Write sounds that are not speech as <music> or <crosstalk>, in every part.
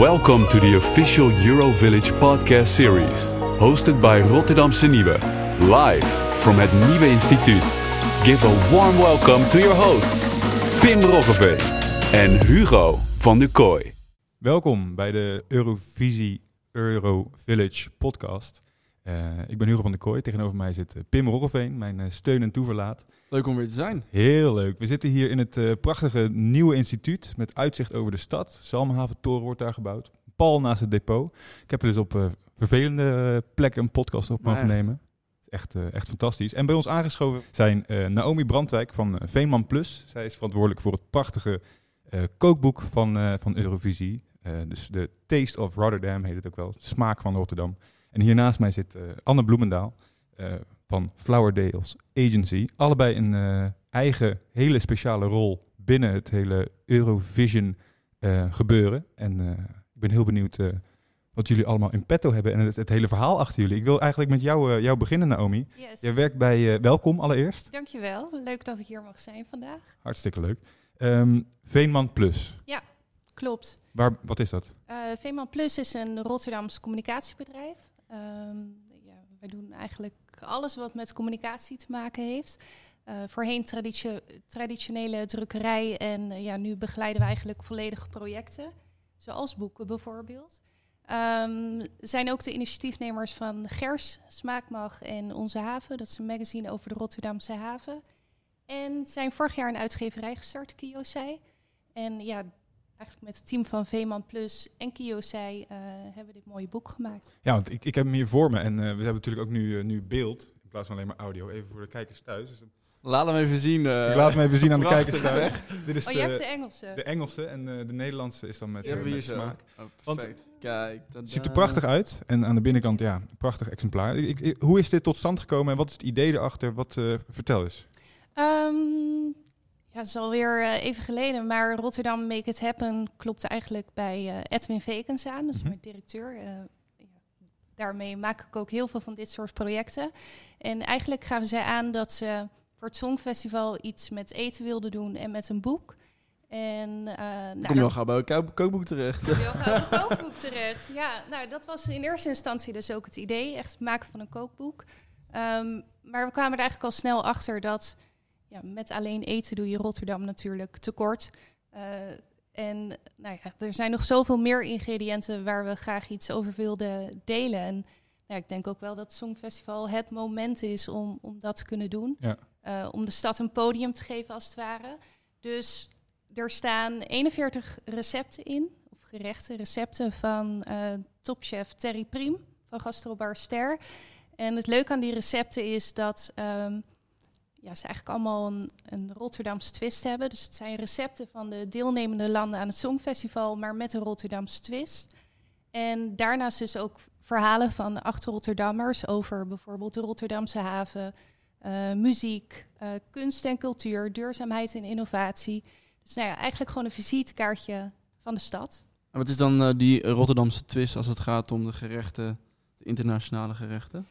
Welcome to the official Eurovillage podcast series, hosted by Rotterdamse Nieuwe, live from het Nieuwe Instituut. Give a warm welcome to your hosts, Pim Roggeveen en Hugo van de Kooi. Welkom bij de Eurovisie Euro Village podcast. Uh, ik ben Hugo van der Kooi. Tegenover mij zit uh, Pim Roggeveen, mijn uh, steun en toeverlaat. Leuk om weer te zijn. Heel leuk. We zitten hier in het prachtige nieuwe instituut met uitzicht over de stad. Salmenhaventoren wordt daar gebouwd. Pal naast het depot. Ik heb er dus op vervelende plekken een podcast op mogen nemen. Echt, echt fantastisch. En bij ons aangeschoven zijn Naomi Brandwijk van Veenman Plus. Zij is verantwoordelijk voor het prachtige kookboek van, van Eurovisie. dus de Taste of Rotterdam heet het ook wel. De smaak van Rotterdam. En hier naast mij zit Anne Bloemendaal uh, van Flowerdales Agency. Allebei een uh, eigen hele speciale rol binnen het hele Eurovision gebeuren. En ik ben heel benieuwd wat jullie allemaal in petto hebben en het, het, hele verhaal achter jullie. Ik wil eigenlijk met jou, jou beginnen, Naomi. Yes. Jij werkt bij Welkom allereerst. Dankjewel. Leuk dat ik hier mag zijn vandaag. Hartstikke leuk. Um, Veenman Plus. Ja, klopt. Waar, wat is dat? Veenman Plus is een Rotterdams communicatiebedrijf. Um, ja, wij doen eigenlijk alles wat met communicatie te maken heeft. Uh, voorheen traditio traditionele drukkerij en uh, ja, nu begeleiden we eigenlijk volledige projecten, zoals boeken bijvoorbeeld. Um, zijn ook de initiatiefnemers van Gers, Smaakmag en Onze Haven. Dat is een magazine over de Rotterdamse haven. En zijn vorig jaar een uitgeverij gestart, Kiosai. En ja, eigenlijk met het team van Veeman Plus en Kiosai uh, hebben we dit mooie boek gemaakt. Ja, want ik, ik heb hem hier voor me en uh, we hebben natuurlijk ook nu, uh, nu beeld in plaats van alleen maar audio. Even voor de kijkers thuis. Dus Laat hem even zien. ik laat hem even zien aan de kijkers thuis. Dit is oh, de, je hebt de Engelse. De Engelse en de Nederlandse is dan met, ja, met smaak. Oh, perfect. Kijk. Het ziet er prachtig uit. En aan de binnenkant, ja, een prachtig exemplaar. Ik, ik, hoe is dit tot stand gekomen en wat is het idee erachter? Wat, vertel eens. Um, ja, het is alweer uh, even geleden, maar Rotterdam Make It Happen klopte eigenlijk bij uh, Edwin Vekens aan, dat is mijn directeur. Uh, ja, daarmee maak ik ook heel veel van dit soort projecten. En eigenlijk gaven zij aan dat ze voor het Songfestival iets met eten wilden doen en met een boek. En, nou, Kom je al gauw bij een kookboek terecht. Kom je al gauw bij een kookboek terecht. Ja, nou, dat was in eerste instantie dus ook het idee, echt het maken van een kookboek. Um, maar we kwamen er eigenlijk al snel achter dat ja, met alleen eten doe je Rotterdam natuurlijk tekort. Uh, en nou ja, er zijn nog zoveel meer ingrediënten waar we graag iets over wilden delen. En ja, ik denk ook wel dat het Songfestival het moment is om, om dat te kunnen doen. Ja. Uh, om de stad een podium te geven als het ware. Dus er staan 41 recepten in, of gerechten, recepten van uh, topchef Terry Priem van Gastrobar Ster. En het leuke aan die recepten is dat um, ja, ze eigenlijk allemaal een, een Rotterdamse twist hebben. Dus het zijn recepten van de deelnemende landen aan het Songfestival, maar met een Rotterdamse twist. En daarnaast dus ook verhalen van acht Rotterdammers over bijvoorbeeld de Rotterdamse haven, uh, muziek, uh, kunst en cultuur, duurzaamheid en innovatie. Dus nou ja, eigenlijk gewoon een visitekaartje van de stad. En wat is dan uh, die Rotterdamse twist als het gaat om de gerechten, de internationale gerechten?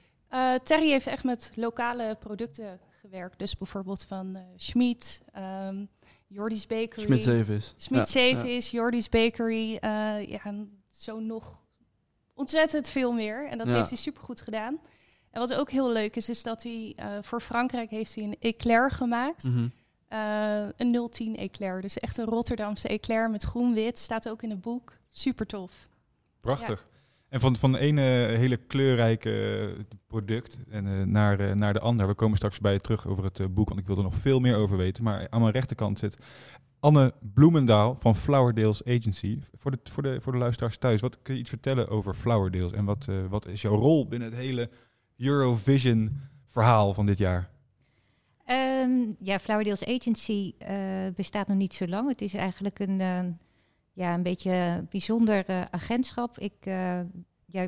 Terry heeft echt met lokale producten gewerkt. Dus bijvoorbeeld van uh, Schmid, um, Jordi's Bakery. Schmid 7 is. Schmid 7 ja. is, Jordi's Bakery. Uh, ja, en zo nog ontzettend veel meer. En dat ja. heeft hij supergoed gedaan. En wat ook heel leuk is, is dat hij uh, voor Frankrijk heeft hij een eclair gemaakt. Mm -hmm. uh, een 010 eclair. Dus echt een Rotterdamse eclair met groen-wit. Staat ook in het boek. Super tof. Prachtig. En van, van de ene hele kleurrijke eh, product en, uh, naar, uh, naar de ander. We komen straks bij je terug over het boek, want ik wil er nog veel meer over weten. Maar aan mijn rechterkant zit Anne Bloemendaal van Flowerdales Agency. Voor de, voor, de, voor de luisteraars thuis, wat kun je iets vertellen over Flowerdales? En wat, wat is jouw rol binnen het hele Eurovision verhaal van dit jaar? Um, ja, Flowerdales Agency bestaat nog niet zo lang. Het is eigenlijk een ja, een beetje bijzonder uh, agentschap. Ik uh,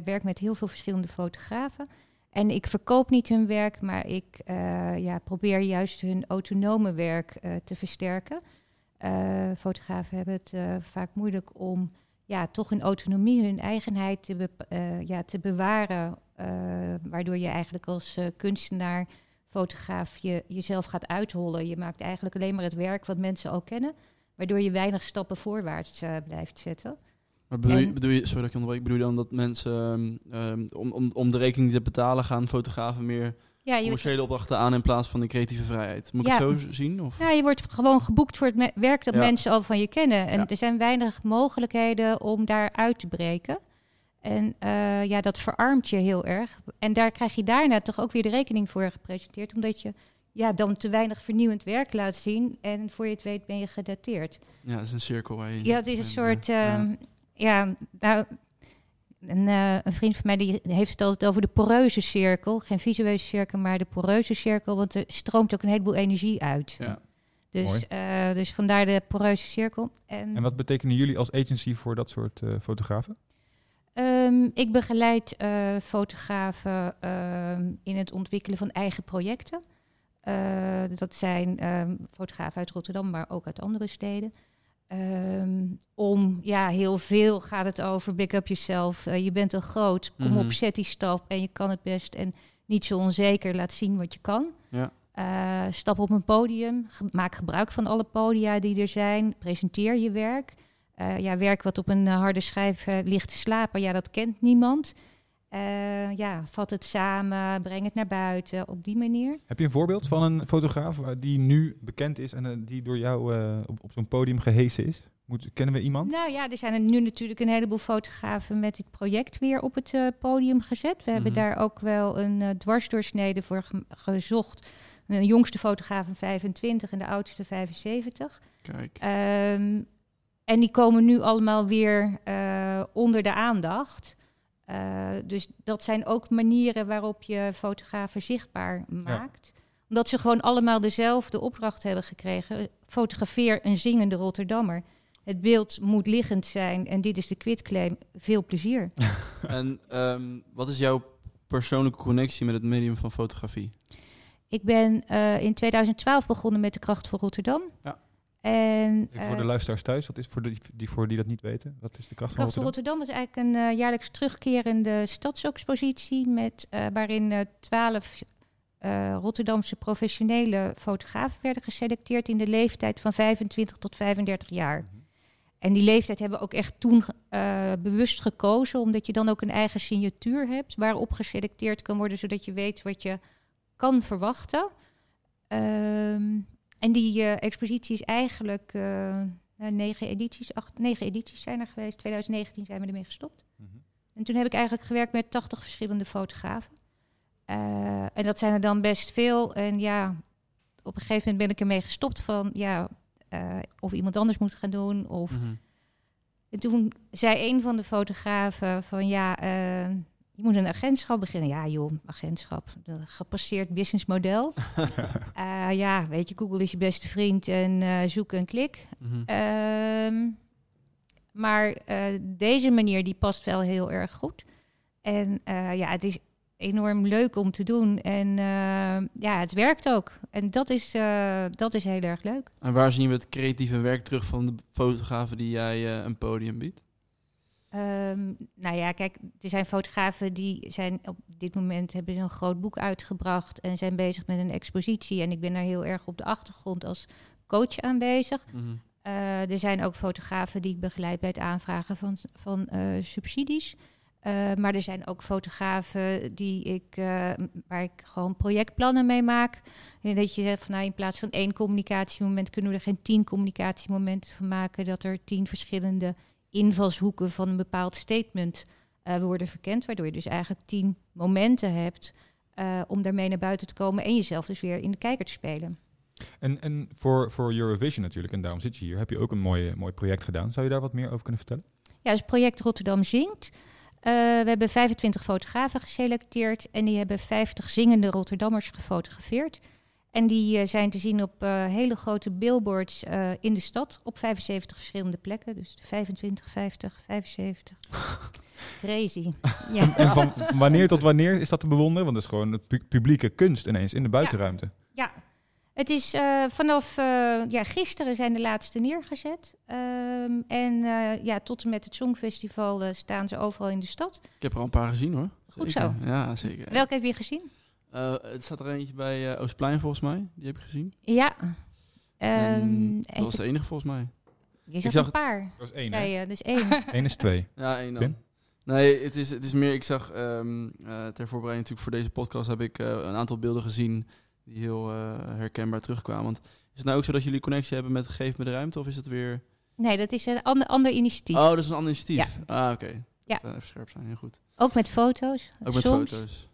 werk met heel veel verschillende fotografen. En ik verkoop niet hun werk, maar ik uh, ja, probeer juist hun autonome werk te versterken. fotografen hebben het vaak moeilijk om ja, toch hun autonomie, hun eigenheid te, ja, te bewaren. waardoor je eigenlijk als kunstenaar, fotograaf je, jezelf gaat uithollen. Je maakt eigenlijk alleen maar het werk wat mensen al kennen waardoor je weinig stappen voorwaarts uh, blijft zetten. Maar bedoel, je, bedoel je, sorry dat ik onderbreek, bedoel je dan dat mensen ehm, ehm, om, om, om de rekening te betalen gaan fotografen meer Ja, je, commerciële opdrachten aan in plaats van de creatieve vrijheid? Moet ik het zo zien? Of? ja, je wordt gewoon geboekt voor het werk dat Ja. mensen al van je kennen. En Ja. er zijn weinig mogelijkheden om daar uit te breken. En eh, ja, dat verarmt je heel erg. En daar krijg je daarna toch ook weer de rekening voor gepresenteerd. Omdat je ja, dan te weinig vernieuwend werk laat zien. En voor je het weet ben je gedateerd. Ja, het is een cirkel waar je in Ja, het is een En, soort. eh, ehm, ja, nou. Een, eh, een vriend van mij die heeft het altijd over de poreuze cirkel. Geen visuele cirkel, maar de poreuze cirkel. Want er stroomt ook een heleboel energie uit. ja. Dus, Mooi. eh, dus vandaar de poreuze cirkel. En, En wat betekenen jullie als agency voor dat soort eh, fotografen? ehm, ik begeleid eh, fotografen ehm, in het ontwikkelen van eigen projecten. Eh, dat zijn ehm, fotografen uit Rotterdam, maar ook uit andere steden. Ehm, om, ja, heel veel gaat het over big up jezelf. Eh, je bent al groot, kom Mhm. op, zet die stap en je kan het best. En niet zo onzeker, laat zien wat je kan. Ja. Eh, stap op een podium, ge- maak gebruik van alle podia die er zijn, presenteer je werk. Ja, werk wat op een harde schijf ligt te slapen, ja, dat kent niemand. Eh, ja, vat het samen, breng het naar buiten, op die manier. Heb je een voorbeeld van een fotograaf eh, die nu bekend is en eh, die door jou eh, op, op zo'n podium gehesen is? Moet, kennen we iemand? Nou ja, er zijn er nu natuurlijk een heleboel fotografen met dit project weer op het podium gezet. We hebben Mhm. daar ook wel een eh, dwarsdoorsnede voor ge- gezocht. Een jongste fotograaf van 25 en de oudste 75. Kijk. Ehm, en die komen nu allemaal weer eh, onder de aandacht. Eh, dus dat zijn ook manieren waarop je fotografen zichtbaar maakt. Omdat ze gewoon allemaal dezelfde opdracht hebben gekregen. Fotografeer een zingende Rotterdammer. Het beeld moet liggend zijn en dit is de quitclaim. Veel plezier. <laughs> En ehm, wat is jouw persoonlijke connectie met het medium van fotografie? Ik ben eh, in 2012 begonnen met de Kracht voor Rotterdam. Ja. En, voor de eh, luisteraars thuis, wat is voor die, die, voor die dat niet weten? Wat is de kracht van Rotterdam? Rotterdam was eigenlijk een eh, jaarlijks terugkerende stadsexpositie met, eh, waarin twaalf Rotterdamse professionele fotografen werden geselecteerd in de leeftijd van 25 tot 35 jaar. Mhm. En die leeftijd hebben we ook echt toen bewust gekozen, omdat je dan ook een eigen signatuur hebt waarop geselecteerd kan worden, zodat je weet wat je kan verwachten. Ehm, en die eh, expositie is eigenlijk eh, eh, negen edities, acht, negen edities zijn er geweest. 2019 zijn we ermee gestopt. Mhm. En toen heb ik eigenlijk gewerkt met 80 verschillende fotografen. En dat zijn er dan best veel. En ja, op een gegeven moment ben ik ermee gestopt van ja, of iemand anders moet gaan doen. Of... Mhm. En toen zei een van de fotografen van ja, je moet een agentschap beginnen. Ja joh, agentschap, een gepasseerd businessmodel. <laughs> Eh ja, weet je, Google is je beste vriend en eh, zoek en klik. Mhm. Ehm, maar eh, deze manier die past wel heel erg goed. En ja, het is enorm leuk om te doen. En ja, het werkt ook. En dat is, dat is heel erg leuk. En waar zien we het creatieve werk terug van de fotografen die jij een podium biedt? Ehm, nou ja, kijk, er zijn fotografen die zijn op dit moment hebben ze een groot boek uitgebracht en zijn bezig met een expositie. En ik ben daar heel erg op de achtergrond als coach aanwezig. Eh, er zijn ook fotografen die ik begeleid bij het aanvragen van, van eh, subsidies. Eh, maar er zijn ook fotografen die ik, waar ik gewoon projectplannen mee maak. En dat je zegt van nou, in plaats van één communicatiemoment kunnen we er geen tien communicatiemomenten van maken. Dat er tien verschillende invalshoeken van een bepaald statement eh, worden verkend. Waardoor je dus eigenlijk tien momenten hebt eh, om daarmee naar buiten te komen en jezelf dus weer in de kijker te spelen. En, en voor, voor Eurovision natuurlijk, en daarom zit je hier, heb je ook een mooi, mooi project gedaan. Zou je daar wat meer over kunnen vertellen? Ja, dus project Rotterdam Zingt. Eh, we hebben 25 fotografen geselecteerd en die hebben 50 zingende Rotterdammers gefotografeerd. En die zijn te zien op hele grote billboards in de stad op 75 verschillende plekken. Dus 25, 50, 75. Crazy. <laughs> Ja. En van wanneer tot wanneer is dat te bewonderen? Want dat is gewoon het pu- publieke kunst ineens in de buitenruimte. ja. Het is eh, vanaf eh, ja, gisteren zijn de laatste neergezet. Ehm, en eh, ja, tot en met het Songfestival staan ze overal in de stad. Ik heb er al een paar gezien hoor. Goed Zeker. zo. Ja, zeker. Welke heb je gezien? Eh, het staat er eentje bij eh, Oostplein volgens mij. Die heb ik gezien. Ja. En Ehm, dat was de enige volgens mij. Je zag zag een paar. Dat is één, Zei je, dus één. <laughs> Eén is twee. Ja, één dan. Nee, het is, het is meer, ik zag ehm, eh, ter voorbereiding natuurlijk voor deze podcast heb ik eh, een aantal beelden gezien die heel eh, herkenbaar terugkwamen. Want is het nou ook zo dat jullie connectie hebben met Geef me de Ruimte of is het weer... Nee, dat is een ander, ander initiatief. Oh, dat is een ander initiatief. Ah, oké. Ja. Even, even scherp zijn, heel goed. Ook met foto's. Ook met Soms. foto's.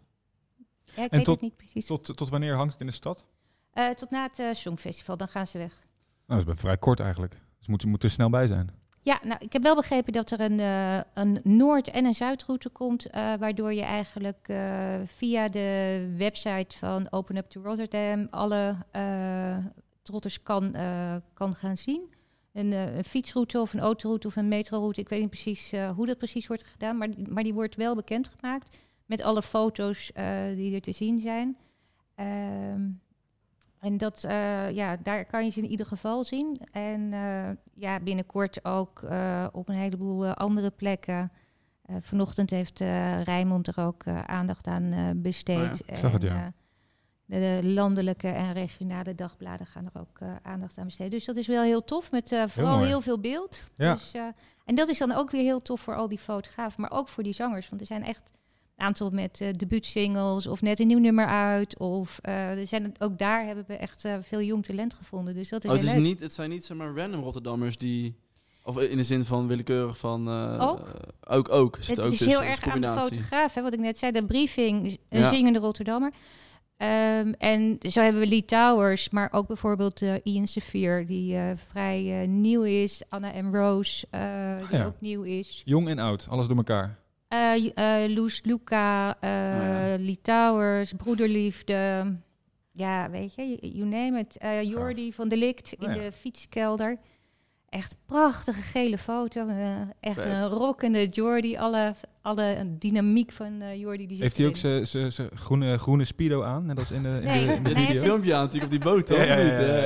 Ja, ik En weet tot- het niet precies. Tot, tot wanneer hangt het in de stad? Eh, tot na het Songfestival, dan gaan ze weg. Nou, dat is vrij kort eigenlijk. Dus moet, moet er snel bij zijn. Ja, nou, ik heb wel begrepen dat er een, eh, een Noord- en een Zuidroute komt, eh, waardoor je eigenlijk eh, via de website van Open Up to Rotterdam alle trotters kan, kan gaan zien. Een, fietsroute of een autoroute of een metroroute, ik weet niet precies hoe dat precies wordt gedaan, maar, maar die wordt wel bekendgemaakt met alle foto's die er te zien zijn. Ehm, en dat, eh, ja, daar kan je ze in ieder geval zien. En eh, ja, binnenkort ook eh, op een heleboel andere plekken. Vanochtend heeft Rijmond er ook aandacht aan besteed. Oh ik zag het, ja. de, de landelijke en regionale dagbladen gaan er ook aandacht aan besteden. Dus dat is wel heel tof, met vooral heel veel beeld. Ja. Dus, en dat is dan ook weer heel tof voor al die fotografen, maar ook voor die zangers. Want er zijn echt aantal met eh debuutsingles of net een nieuw nummer uit. Of eh, er zijn het, ook daar hebben we echt eh, veel jong talent gevonden. Dus dat is Oh, het, is leuk. niet, het zijn niet zeg maar random Rotterdammers die... Of in de zin van willekeurig van... eh, Ook? Ook, ook. Zit Het ook is tussen, heel erg aan de fotograaf, hè, wat ik net zei, de briefing, een Ja. zingende Rotterdammer. Ehm, en zo hebben we Lee Towers, maar ook bijvoorbeeld eh, Ian Sevier, die eh, vrij eh, nieuw is. Anna M. Rose, eh, die ja. ook nieuw is. Jong en oud, alles door elkaar. Eh eh, Loes Luca, eh ja. Lee Towers, Broederliefde. Ja, weet je, you- name it. Eh Jordi van Delict in Oh ja. de fietskelder. Echt prachtige gele foto. eh, echt Vet. een rockende Jordi. Alle, alle dynamiek van eh Jordi. Die zit Heeft hij ook zijn groene, groene speedo aan? Net als in de, in Nee, de, in de die filmpje aan natuurlijk op die boot, ja, ja.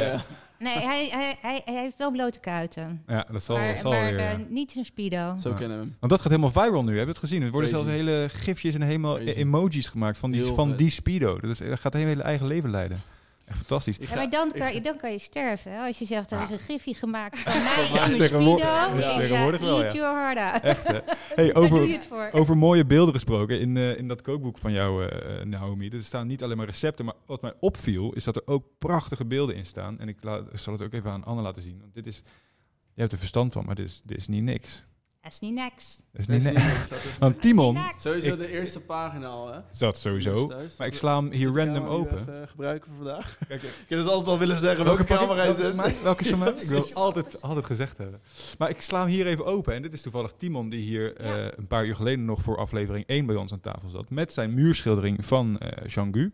ja. Nee, hij, hij, hij, hij heeft wel blote kuiten. Ja, dat zal, maar zal maar weer. eh, ja. niet zijn speedo. Zo Ja. kennen we hem. Want dat gaat helemaal viral nu, heb je het gezien? Er worden Crazy. zelfs hele gifjes en helemaal Crazy. emojis gemaakt van die, Heel van vet. die speedo. Dat, is, dat gaat een hele eigen leven leiden. Echt fantastisch. Ik Ja, ga- maar dan ik kan, dan kan je sterven. Hè? Als je zegt, er is een gifje gemaakt van <laughs> mij in mijn speedo. Tegenwoordig- ja, ik zeg, tegenwoordig wel, eat ja. your heart out. Echt, hè? <laughs> Hey, Daar doe je over, het voor. over mooie beelden gesproken. In, eh, in dat kookboek van jou, eh, eh, Naomi, er staan niet alleen maar recepten. Maar wat mij opviel, is dat er ook prachtige beelden in staan. En ik laat, ik zal het ook even aan Anne laten zien. Want dit is, je hebt er verstand van, maar dit is, dit is niet niks. Dat is niet niks. Dat is niet niks. dat <laughs> Want Timon Sowieso Ik- de eerste pagina al, hè? zat sowieso. Maar ik sla hem hier random open. even gebruiken voor vandaag. <laughs> Kijk, Ik heb het altijd al willen zeggen. Welke, camera is het? Welke is <laughs> ik wil altijd, altijd gezegd hebben. Maar ik sla hem hier even open. En dit is toevallig Timon die hier eh, een paar uur geleden nog voor aflevering 1 bij ons aan tafel zat. Met zijn muurschildering van eh Jean-Gu.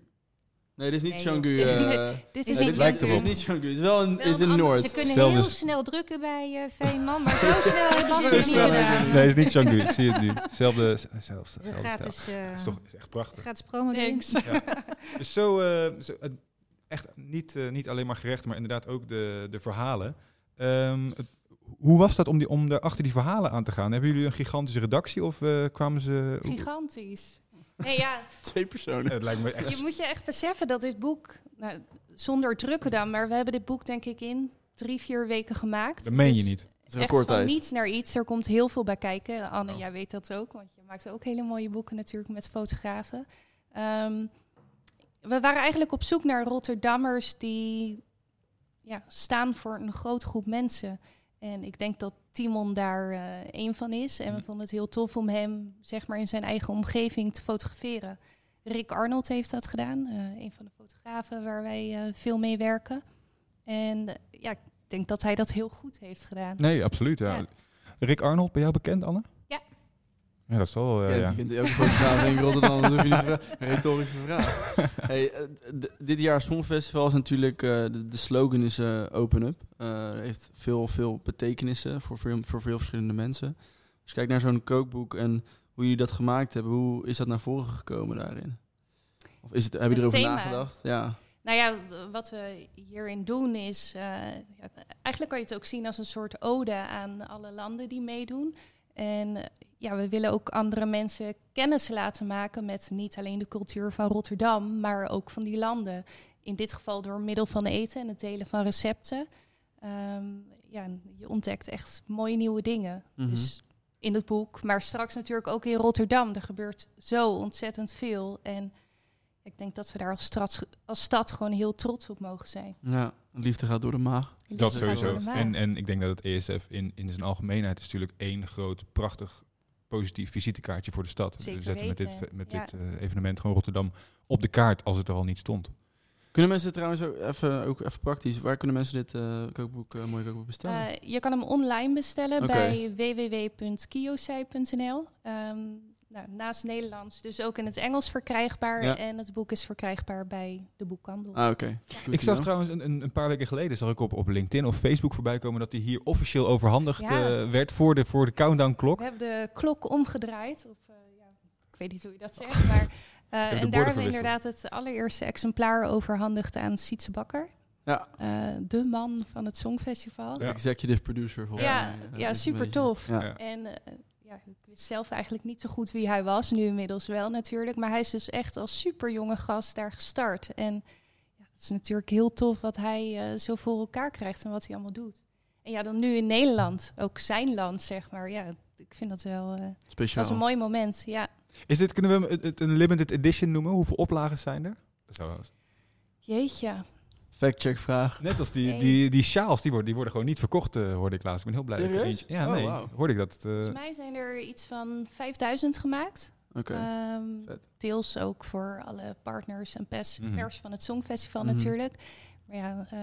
Nee, dit is niet Nee, Changu. joh. <laughs> Dit is niet- eh, Dit nee, is niet dit lijkt dit erop. is niet Changu. Het is wel een, Wel is een Noord. Ze kunnen Zelfs heel snel drukken bij eh Veenman, maar zo snel <laughs> hebben ze niet gedaan. Nee, het is niet Jean-Gu. Ik zie het nu. Zelfde, zelfs, gratis, is toch is echt prachtig. gratis promo. Thanks. <laughs> Dus zo, eh, zo, echt niet, niet alleen maar gerecht, maar inderdaad ook de, de verhalen. Ehm, het- hoe was dat om, die, om daar achter die verhalen aan te gaan? Hebben jullie een gigantische redactie of kwamen ze... Gigantisch. Nee, ja, Twee personen. Het lijkt me echt... je moet je echt beseffen dat dit boek, nou, zonder drukken dan, maar we hebben dit boek denk ik in drie, vier weken gemaakt. Dat meen je Dus niet. Het is een Echt van niets naar iets. Er komt heel veel bij kijken. Anne, Oh. jij weet dat ook, want je maakt ook hele mooie boeken natuurlijk met fotografen. Ehm, we waren eigenlijk op zoek naar Rotterdammers die ja, staan voor een grote groep mensen. En ik denk dat Timon daar eh een van is. En we vonden het heel tof om hem zeg maar, in zijn eigen omgeving te fotograferen. Rick Arnold heeft dat gedaan. eh, een van de fotografen waar wij eh, veel mee werken. En ja, ik denk dat hij dat heel goed heeft gedaan. Nee, absoluut. Ja. Ja. Rick Arnold, ben jou bekend, Anne? Ja. Dat zal. eh, Ja, ja. Je kent elke fotograaf in Rotterdam, dat hoef je niet te retorische vraag. <laughs> hey, eh, dit jaar Songfestival is natuurlijk, eh, de, de slogan is eh, open up. Eh, heeft veel, veel betekenissen voor veel, voor veel verschillende mensen. Als je kijkt naar zo'n kookboek en hoe jullie dat gemaakt hebben, hoe is dat naar voren gekomen daarin? Of is het, heb je erover thema. nagedacht? Ja. Nou ja, wat we hierin doen is... eh, ja, eigenlijk kan je het ook zien als een soort ode aan alle landen die meedoen. En eh, ja, we willen ook andere mensen kennis laten maken met niet alleen de cultuur van Rotterdam, maar ook van die landen. In dit geval door middel van eten en het delen van recepten. Ehm, ja, je ontdekt echt mooie nieuwe dingen. Mhm. Dus in het boek, maar straks natuurlijk ook in Rotterdam. Er gebeurt zo ontzettend veel. En ik denk dat we daar als stad, als stad gewoon heel trots op mogen zijn. Ja, liefde gaat door de maag. Dat Liefde sowieso. maag. En, en ik denk dat het ESF in, in zijn algemeenheid is natuurlijk één groot, prachtig, positief visitekaartje voor de stad. Zeker We zetten met dit, met ja. dit eh, evenement gewoon Rotterdam op de kaart als het er al niet stond. Kunnen mensen trouwens ook even, ook even praktisch, waar kunnen mensen dit eh, kookboek, eh, mooie kookboek bestellen? Eh, je kan hem online bestellen bij www.kiosai.nl. Ehm, nou, naast Nederlands, dus ook in het Engels verkrijgbaar. Ja. En het boek is verkrijgbaar bij de boekhandel. ah, oké. Ik zag trouwens een, een, een paar weken geleden zag ik op, op LinkedIn of Facebook voorbij komen dat die hier officieel overhandigd Ja. eh, werd voor de, voor de countdown klok. We hebben de klok omgedraaid. Of, eh, ja, ik weet niet hoe je dat <laughs> zegt, maar... eh, en daar hebben we inderdaad het allereerste exemplaar overhandigd aan Sietse Bakker. Ja, eh, de man van het Songfestival. Ja. executive producer volgens Ja, ja, een super tof. Ja. Ja. En eh, ja, ik wist zelf eigenlijk niet zo goed wie hij was. Nu inmiddels wel natuurlijk. Maar hij is dus echt als super jonge gast daar gestart. En ja, het is natuurlijk heel tof wat hij eh, zo voor elkaar krijgt en wat hij allemaal doet. En ja, dan nu in Nederland, ook zijn land, zeg maar. Ja, ik vind dat wel eh, dat Speciaal. is een mooi moment. Ja, Is dit, kunnen we het- een limited edition noemen? Hoeveel oplagen zijn er? Jeetje. Fact-check vraag. net als die, Nee. die, die sjaals, die worden, die worden gewoon niet verkocht, eh, hoorde ik laatst. Ik ben heel blij. dat ik eentje- ja, Oh, nee, hoorde ik dat. eh, Volgens mij zijn er iets van 5000 gemaakt. Oké. Ehm, deels ook voor alle partners en pers, Mhm. pers van het Songfestival Mhm. natuurlijk. Maar ja, eh,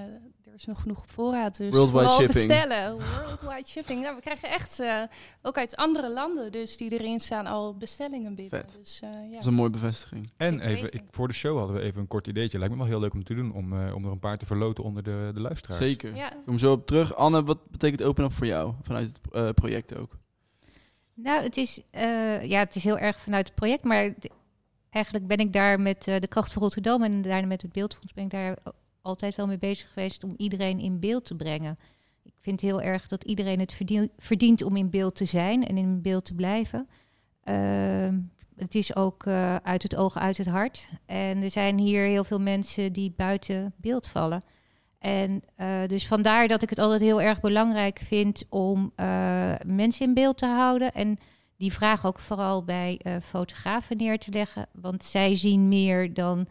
er is nog genoeg op voorraad. Dus Worldwide shipping. bestellen. Worldwide shipping. Nou, we krijgen echt, eh, ook uit andere landen dus die erin staan, al bestellingen binnen. Vet. Dus eh, ja. Dat is een mooie bevestiging. en even, ik, voor de show hadden we even een kort ideetje. Lijkt me wel heel leuk om te doen, om, eh, om er een paar te verloten onder de, de luisteraars. Zeker. Ja. Ik kom zo op terug. Anne, wat betekent Open Up voor jou? Vanuit het eh, project ook. Nou, het is, eh, ja, het is heel erg vanuit het project, maar eigenlijk ben ik daar met eh, de kracht van Rotterdam en daarna met het Beeldfonds ben ik daar altijd wel mee bezig geweest om iedereen in beeld te brengen. Ik vind heel erg dat iedereen het verdien- verdient om in beeld te zijn en in beeld te blijven. Ehm, het is ook eh, uit het oog, uit het hart. En er zijn hier heel veel mensen die buiten beeld vallen. En eh, dus vandaar dat ik het altijd heel erg belangrijk vind om eh, mensen in beeld te houden. En die vraag ook vooral bij fotografen neer te leggen. Want zij zien meer dan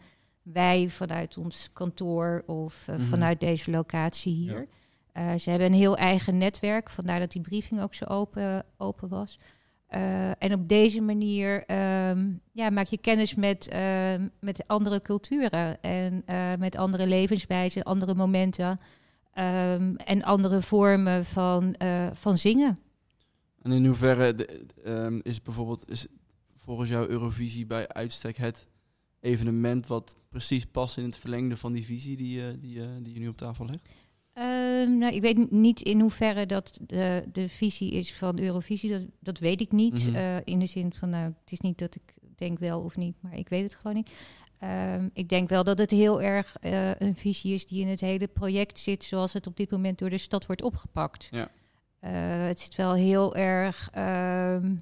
wij vanuit ons kantoor of eh, Mhm. vanuit deze locatie hier. Eh, ze hebben een heel eigen netwerk, vandaar dat die briefing ook zo open, open was. Eh, en op deze manier ehm, ja, maak je kennis met, ehm, met andere culturen en met andere levenswijzen, andere momenten ehm, en andere vormen van, van zingen. En in hoeverre de- is bijvoorbeeld is volgens jou Eurovisie bij uitstek het evenement wat precies past in het verlengde van die visie die, eh, die, eh, die je nu op tafel legt? Ehm, nou, ik weet niet in hoeverre dat de, de visie is van Eurovisie. Dat, dat weet ik niet. Mhm. Eh, in de zin van, nou, het is niet dat ik denk wel of niet, maar ik weet het gewoon niet. Ehm, ik denk wel dat het heel erg een visie is die in het hele project zit, zoals het op dit moment door de stad wordt opgepakt. Ja. Het zit wel heel erg ehm,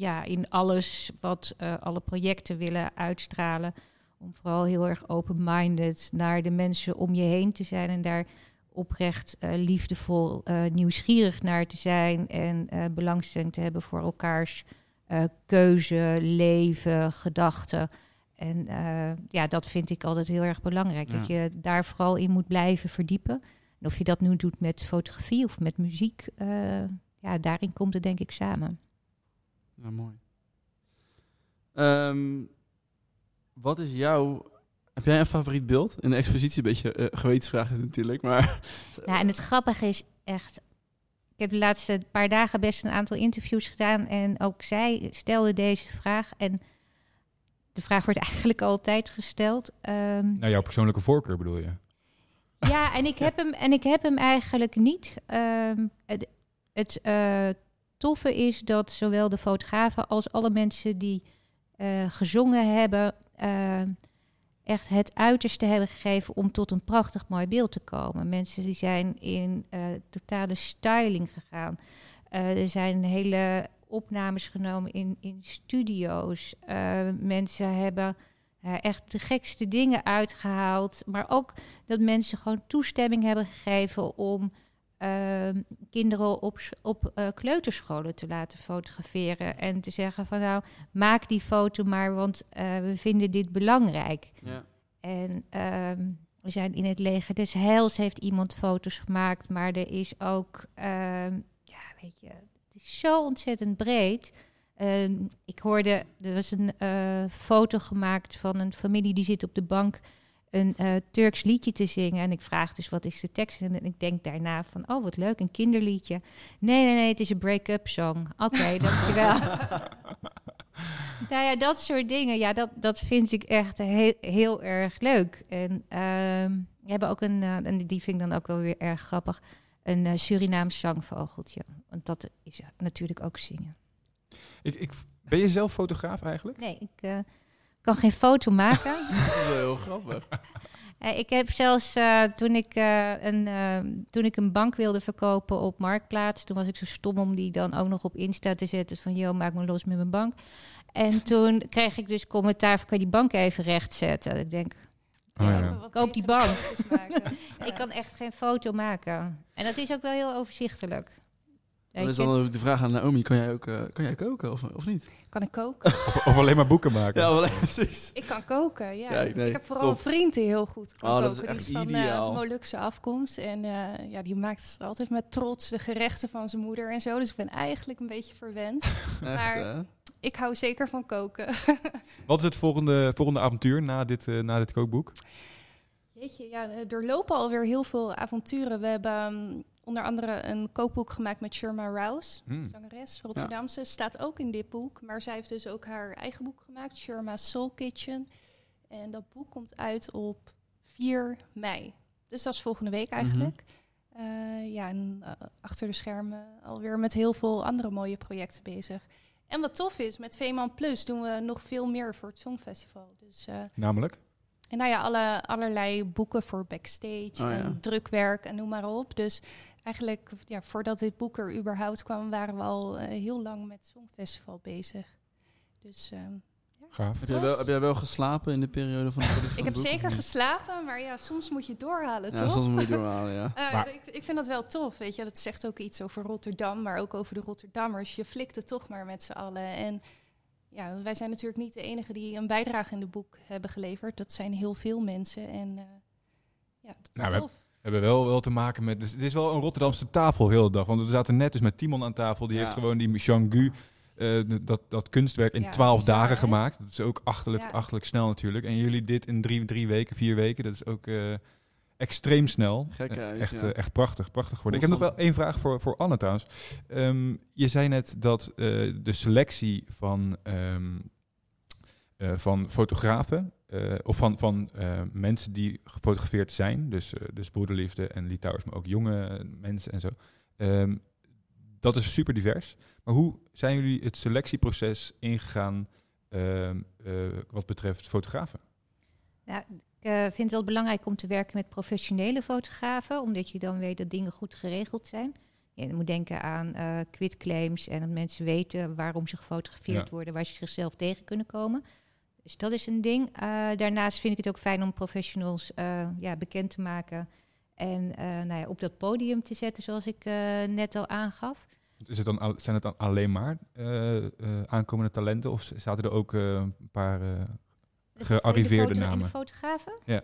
ja, in alles wat eh, alle projecten willen uitstralen. Om vooral heel erg open-minded naar de mensen om je heen te zijn en daar oprecht eh, liefdevol, eh, nieuwsgierig naar te zijn en belangstelling te hebben voor elkaars keuze, leven, gedachten. En ja, dat vind ik altijd heel erg belangrijk. Dat je daar vooral in moet blijven verdiepen. En of je dat nu doet met fotografie of met muziek, ja, daarin komt het denk ik samen. Ja, mooi. Ehm, wat is jouw... Heb jij een favoriet beeld? In de expositie een beetje eh gewetensvraag natuurlijk, maar... Ja, <laughs> en het grappige is echt. Ik heb de laatste paar dagen best een aantal interviews gedaan. En ook zij stelde deze vraag. En de vraag wordt <laughs> eigenlijk altijd gesteld. Ehm, Nou, jouw persoonlijke voorkeur bedoel je? ja, en ik heb hem, en ik heb hem eigenlijk niet. Ehm, het het eh, toffe is dat zowel de fotografen als alle mensen die eh, gezongen hebben. eh, echt het uiterste hebben gegeven om tot een prachtig mooi beeld te komen. Mensen die zijn in eh, totale styling gegaan. Er zijn hele opnames genomen in, in studio's. Mensen hebben echt de gekste dingen uitgehaald. Maar ook dat mensen gewoon toestemming hebben gegeven om kinderen op, op eh, kleuterscholen te laten fotograferen. En te zeggen van nou, maak die foto maar, want eh, we vinden dit belangrijk. Ja. En ehm, we zijn in het leger des Heils heeft iemand foto's gemaakt, maar er is ook, ehm, ja, weet je, het is zo ontzettend breed. Ehm, ik hoorde, er was een eh, foto gemaakt van een familie die zit op de bank een eh, Turks liedje te zingen. En ik vraag dus, wat is de tekst? En ik denk daarna van, oh, wat leuk, een kinderliedje. Nee, nee, nee, het is een break-up song. Oké, <laughs> dankjewel. <laughs> nou ja, dat soort dingen, ja, dat, dat vind ik echt heel, heel erg leuk. En ehm, we hebben ook een, eh, en die vind ik dan ook wel weer erg grappig, een eh, Surinaams zangvogeltje. Want dat is natuurlijk ook zingen. Ik, ik, ben je zelf fotograaf eigenlijk? Nee, ik eh, kan geen foto maken. <laughs> Dat is wel heel grappig. <laughs> Eh, ik heb zelfs eh, toen, ik, eh, een, eh, toen ik een bank wilde verkopen op Marktplaats, toen was ik zo stom om die dan ook nog op Insta te zetten van joh, maak me los met mijn bank. En <laughs> toen kreeg ik dus commentaar van kan je die bank even recht zetten. Ik denk, Oh, ja. Koop die bank. ik kan echt geen foto maken. En dat is ook wel heel overzichtelijk. Dan is dan de vraag aan Naomi, kan jij ook eh, kan jij koken of, of niet? Kan ik koken? <laughs> Of, of alleen maar boeken maken? Ja, wel <laughs> precies. Ik kan koken, ja. Nee, ik heb vooral top. een vriend die heel goed kan Oh, dat koken. is echt die is van eh, Molukse afkomst. En eh, ja, die maakt altijd met trots de gerechten van zijn moeder en zo. Dus ik ben eigenlijk een beetje verwend. <laughs> Echt, Maar- hè? ik hou zeker van koken. Wat is het volgende, volgende avontuur na dit, eh, na dit kookboek? Jeetje, ja, er lopen alweer heel veel avonturen. We hebben ehm, onder andere een kookboek gemaakt met Sherma Rouse. Hmm. Zangeres, Rotterdamse, staat ook in dit boek. Maar zij heeft dus ook haar eigen boek gemaakt, Sherma's Soul Kitchen. En dat boek komt uit op 4 mei. Dus dat is volgende week eigenlijk. Eh, ja, en eh, achter de schermen alweer met heel veel andere mooie projecten bezig. En wat tof is, met Veeman Plus doen we nog veel meer voor het Songfestival. Dus eh, Namelijk? En nou ja, alle, allerlei boeken voor backstage Oh ja. en drukwerk en noem maar op. Dus eigenlijk, ja, voordat dit boek er überhaupt kwam, waren we al eh, heel lang met Songfestival bezig. Dus ehm, Gaaf. Heb jij, wel, heb jij wel geslapen in de periode van de <laughs> productie ik heb zeker geslapen, maar ja, soms moet je het doorhalen, Ja, toch? soms moet je doorhalen, ja. <laughs> Eh, Maar- ik, ik vind dat wel tof, weet je. Dat zegt ook iets over Rotterdam, maar ook over de Rotterdammers. Je flikt het toch maar met z'n allen. En ja, wij zijn natuurlijk niet de enige die een bijdrage in het boek hebben geleverd. Dat zijn heel veel mensen en eh, ja, dat is Nou, we tof. We hebben wel, wel te maken met... Dus het is wel een Rotterdamse tafel heel de dag. Want we zaten net dus met Timon aan tafel. Die Ja. heeft gewoon die Jean-Gu, eh, dat, dat kunstwerk in Ja, twaalf dagen gemaakt. Dat is ook achterlijk, achterlijk snel natuurlijk. En jullie dit in drie, drie weken, vier weken. Dat is ook eh, extreem snel. Eh, echt, ja. eh, echt prachtig, prachtig geworden. Ik heb nog wel één vraag voor, voor Anne trouwens. Ehm, je zei net dat eh, de selectie van, ehm, eh, van fotografen... eh, of van, van eh, mensen die gefotografeerd zijn, dus, dus broederliefde en Litouwers, maar ook jonge mensen en zo. Ehm, dat is super divers. Maar hoe zijn jullie het selectieproces ingegaan ehm, eh, wat betreft fotografen? Nou, ik eh, vind het wel belangrijk om te werken met professionele fotografen, omdat je dan weet dat dingen goed geregeld zijn. Je moet denken aan eh quitclaims en dat mensen weten waarom ze gefotografeerd Ja. worden, waar ze zichzelf tegen kunnen komen. Dus dat is een ding. Eh, daarnaast vind ik het ook fijn om professionals ja, bekend te maken en nou ja, op dat podium te zetten, zoals ik net al aangaf. Is het dan, zijn het dan alleen maar aankomende talenten of zaten er ook een paar... De- Gearriveerde namen. de fotografen? Ja.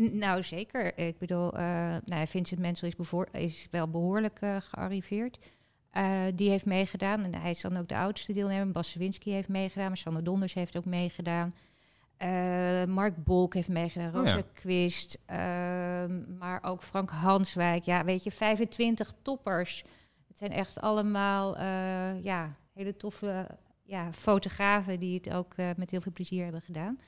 N- Nou, zeker. Ik bedoel, eh nou, Vincent Mensel is, is wel behoorlijk eh, gearriveerd. Eh, die heeft meegedaan. En hij is dan ook de oudste deelnemer. Bas Sawinski heeft meegedaan. Maar Sander Donders heeft ook meegedaan. Mark Bolk heeft meegedaan. Oh ja. Rosa Quist. maar ook Frank Hanswijk. Ja, weet je, 25 toppers. Het zijn echt allemaal ja, hele toffe ja, fotografen... die het ook met heel veel plezier hebben gedaan.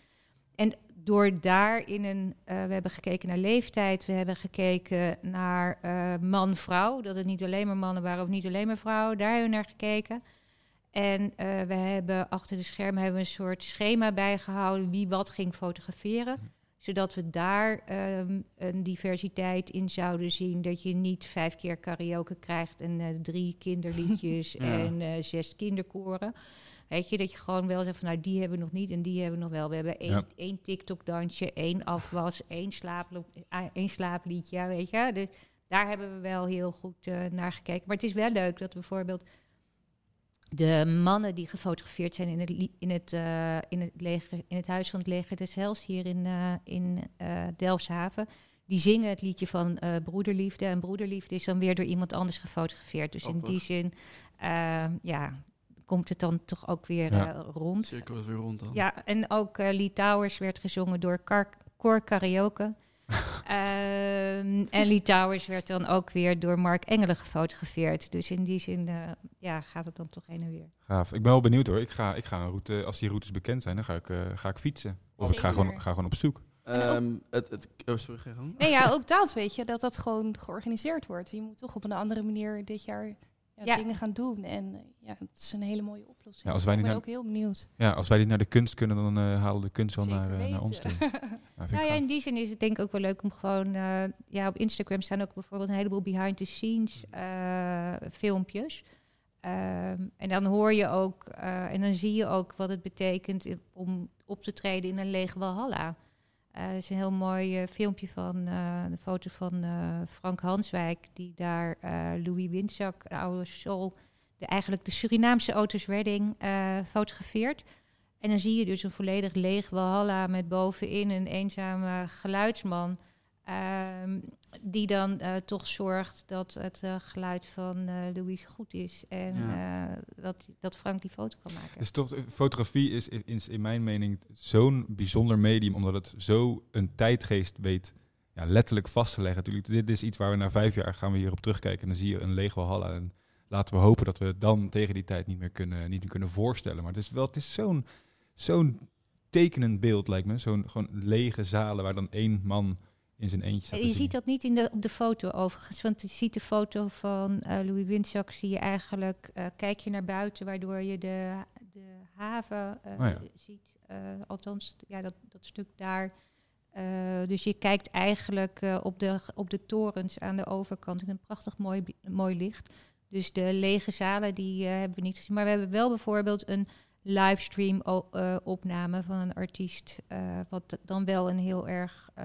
En door daar in een, eh, we hebben gekeken naar leeftijd, we hebben gekeken naar eh, man-vrouw, dat het niet alleen maar mannen waren of niet alleen maar vrouwen, daar hebben we naar gekeken. En eh, we hebben achter de schermen hebben we een soort schema bijgehouden wie wat ging fotograferen, zodat we daar ehm, een diversiteit in zouden zien, dat je niet vijf keer karaoke krijgt en drie kinderliedjes <laughs> Ja. en zes kinderkoren. Weet je, dat je gewoon wel zegt van nou, die hebben we nog niet en die hebben we nog wel. We hebben één, Ja. één TikTok-dansje, één afwas, <laughs> één, slaaplo- ah, één slaapliedje, weet je. Dus daar hebben we wel heel goed uh, naar gekeken. Maar het is wel leuk dat bijvoorbeeld de mannen die gefotografeerd zijn in het, in het, uh, in het, leger, in het huis van het leger des Hels hier in, uh, in Delfshaven, die zingen het liedje van broederliefde. En broederliefde is dan weer door iemand anders gefotografeerd. Dus in die zin, ja, komt het dan toch ook weer ja. rond. Cirkel weer rond dan. Ja, en ook Lee Towers werd gezongen door Car Cor Karaoke. <laughs> um, en Lee Towers werd dan ook weer door Mark Engelen gefotografeerd. Dus in die zin uh, ja, gaat het dan toch heen en weer. Gaaf. Ik ben wel benieuwd hoor. Ik ga, ik ga een route, als die routes bekend zijn, dan ga ik, uh, ga ik fietsen. Of ik ga gewoon, ga gewoon op zoek. Um, het, het, oh, sorry, Nee, ja, ook dat weet je, dat dat gewoon georganiseerd wordt. Je moet toch op een andere manier dit jaar ja, ja. dingen gaan doen. En ja, het is een hele mooie oplossing. Ja, als wij ik ben naar, ook heel benieuwd. Ja, als wij niet naar de kunst kunnen, dan uh, halen de kunst wel naar, uh, naar, ons toe. <laughs> ja, nou ja, in die zin is het denk ik ook wel leuk om gewoon... Uh, ja, op Instagram staan ook bijvoorbeeld een heleboel behind-the-scenes filmpjes. Um, en dan hoor je ook, en dan zie je ook wat het betekent om op te treden in een lege Walhalla. Uh, er is een heel mooi uh, filmpje van uh, een foto van Frank Hanswijk, die daar Louis Windzak, de oude Sol, de, eigenlijk de Surinaamse Otis Redding fotografeert. En dan zie je dus een volledig leeg Walhalla met bovenin een eenzame geluidsman. Um, die dan uh, toch zorgt dat het uh, geluid van uh, Louise goed is. En ja. dat, dat Frank die foto kan maken. Dus toch, fotografie is in, in mijn mening zo'n bijzonder medium, omdat het zo een tijdgeest weet ja, letterlijk vast te leggen. Natuurlijk, dit is iets waar we na vijf jaar gaan we hierop terugkijken. En dan zie je een leeg Walhalla. En laten we hopen dat we het dan tegen die tijd niet meer kunnen, niet meer kunnen voorstellen. Maar het is wel, het is zo'n zo'n tekenend beeld, lijkt me. Zo'n gewoon lege zalen waar dan één man in zijn eentje Je ziet dat niet in de, op de foto overigens, want je ziet de foto van uh, Louis Windzak, zie je eigenlijk, uh, kijk je naar buiten, waardoor je de, de haven uh, oh ja. ziet. althans, ja, dat, dat stuk daar. dus je kijkt eigenlijk op, de, op de torens aan de overkant in een prachtig mooi, mooi licht. Dus de lege zalen, die hebben we niet gezien. Maar we hebben wel bijvoorbeeld een livestream uh, opname van een artiest. Uh, wat dan wel een heel erg uh,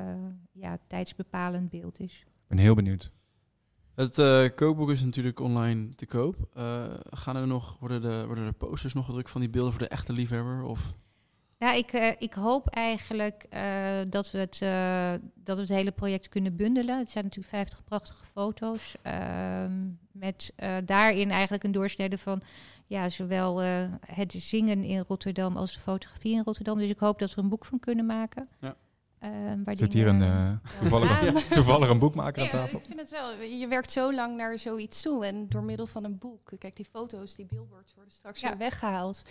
ja, tijdsbepalend beeld is. Ik ben heel benieuwd. Het kookboek is natuurlijk online te koop. gaan er nog, worden, de, worden er posters nog gedrukt van die beelden voor de echte liefhebber? Of? Ja, ik, ik hoop eigenlijk dat, we het, dat we het hele project kunnen bundelen. Het zijn natuurlijk 50 prachtige foto's. Ehm, met daarin eigenlijk een doorsnede van ja, zowel uh, het zingen in Rotterdam als de fotografie in Rotterdam. Dus ik hoop dat we een boek van kunnen maken. Ja. Uh, waar Zit hier een, uh, toevallig, een, toevallig een boekmaker aan tafel? ik vind het wel. Je werkt zo lang naar zoiets toe. En door middel van een boek... Kijk, die foto's, die billboards worden straks ja. weer weggehaald.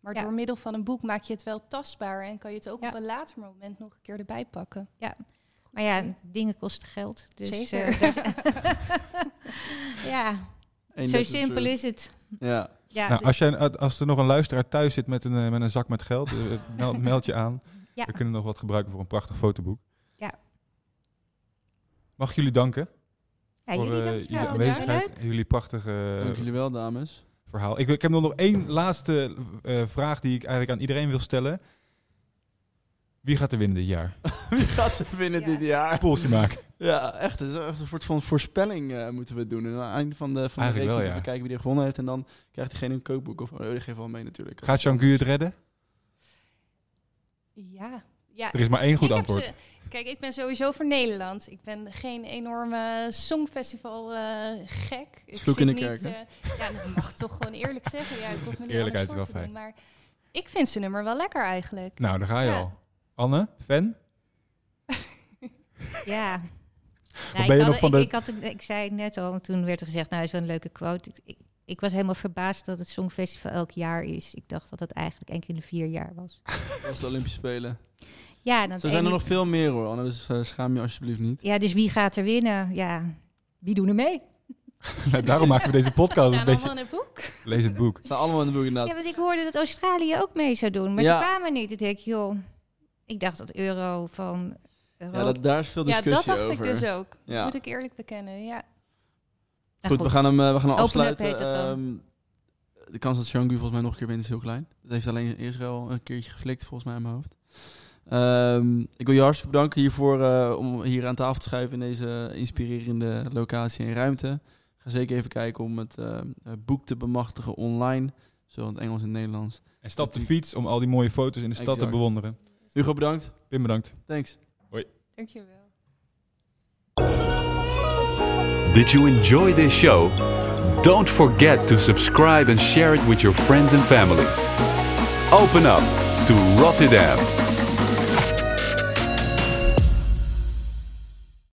Maar door middel van een boek maak je het wel tastbaar. En kan je het ook op een later moment nog een keer erbij pakken. Ja, maar ja, dingen kosten geld. Dus, Zeker. <laughs> ja, zo simpel is het. Ja. Ja, nou, als, jij, als er nog een luisteraar thuis zit met een, eh, met een zak met geld, eh, <laughs> meld, meld, je aan. Ja. We kunnen nog wat gebruiken voor een prachtig fotoboek. Ja. Mag ik jullie danken? Ja, voor jullie, uh, jullie aanwezigheid. Jullie prachtige Dank jullie wel, dames. Verhaal. Ik, ik heb nog één laatste uh, vraag die ik eigenlijk aan iedereen wil stellen. Wie gaat er winnen dit jaar? <laughs> Wie gaat er winnen ja. dit jaar? Een poeltje maken. Ja, echt. Het is echt een soort van voorspelling uh, moeten we doen. En aan het einde van de, van de reeks moeten we kijken wie er gewonnen heeft. En dan krijgt diegene een kookboek. Of oh, die geeft wel mee natuurlijk. Gaat Jean het redden? Ja. ja. Er is maar één goed antwoord. Ze, kijk, ik ben sowieso voor Nederland. Ik ben geen enorme songfestival uh, gek. Ik Sloek in de kerk, uh, Ja, dat mag toch gewoon eerlijk zeggen. Ja, ik hoef me niet <laughs> Eerlijkheid is wel fijn. Doen, maar ik vind zijn nummer wel lekker eigenlijk. Nou, daar ga je ja. al. Anne, fan? ja. Ja, ben je ik, nog van ik, de... ik, had, ik zei net al, toen werd er gezegd, nou, is wel een leuke quote. Ik, ik, was helemaal verbaasd dat het Songfestival elk jaar is. Ik dacht dat het eigenlijk één keer in de vier jaar was. Dat was de Olympische Spelen. Ja, dan Zo zijn er nog veel meer hoor, Anne, dus uh, schaam je alsjeblieft niet. Ja, dus wie gaat er winnen? Ja, wie doen er mee? <laughs> nou, daarom maken we deze <laughs> podcast een beetje... in het boek. Lees het boek. Ze staan allemaal in het boek inderdaad. Ja, want ik hoorde dat Australië ook mee zou doen, maar ja. ze kwamen niet. Ik denk, joh, ik dacht dat euro van ja, dat, daar is veel discussie over. Ja, dat dacht over. ik dus ook. Ja. Moet ik eerlijk bekennen, ja. Goed, we gaan hem, we gaan hem afsluiten. Um, de kans dat Shangu volgens mij nog een keer wint is heel klein. Dat heeft alleen Israël een keertje geflikt volgens mij in mijn hoofd. Ehm, ik wil je hartstikke bedanken hiervoor eh, om hier aan tafel te schuiven in deze inspirerende locatie en ruimte. Ga zeker even kijken om het eh, boek te bemachtigen online, zowel in het Engels en het Nederlands. En stap de fiets om al die mooie foto's in de stad te bewonderen. Hugo, bedankt. Pim, bedankt. Thanks. Dankjewel. Did you enjoy this show? Don't forget to subscribe and share it with your friends and family. Open up to Rotterdam.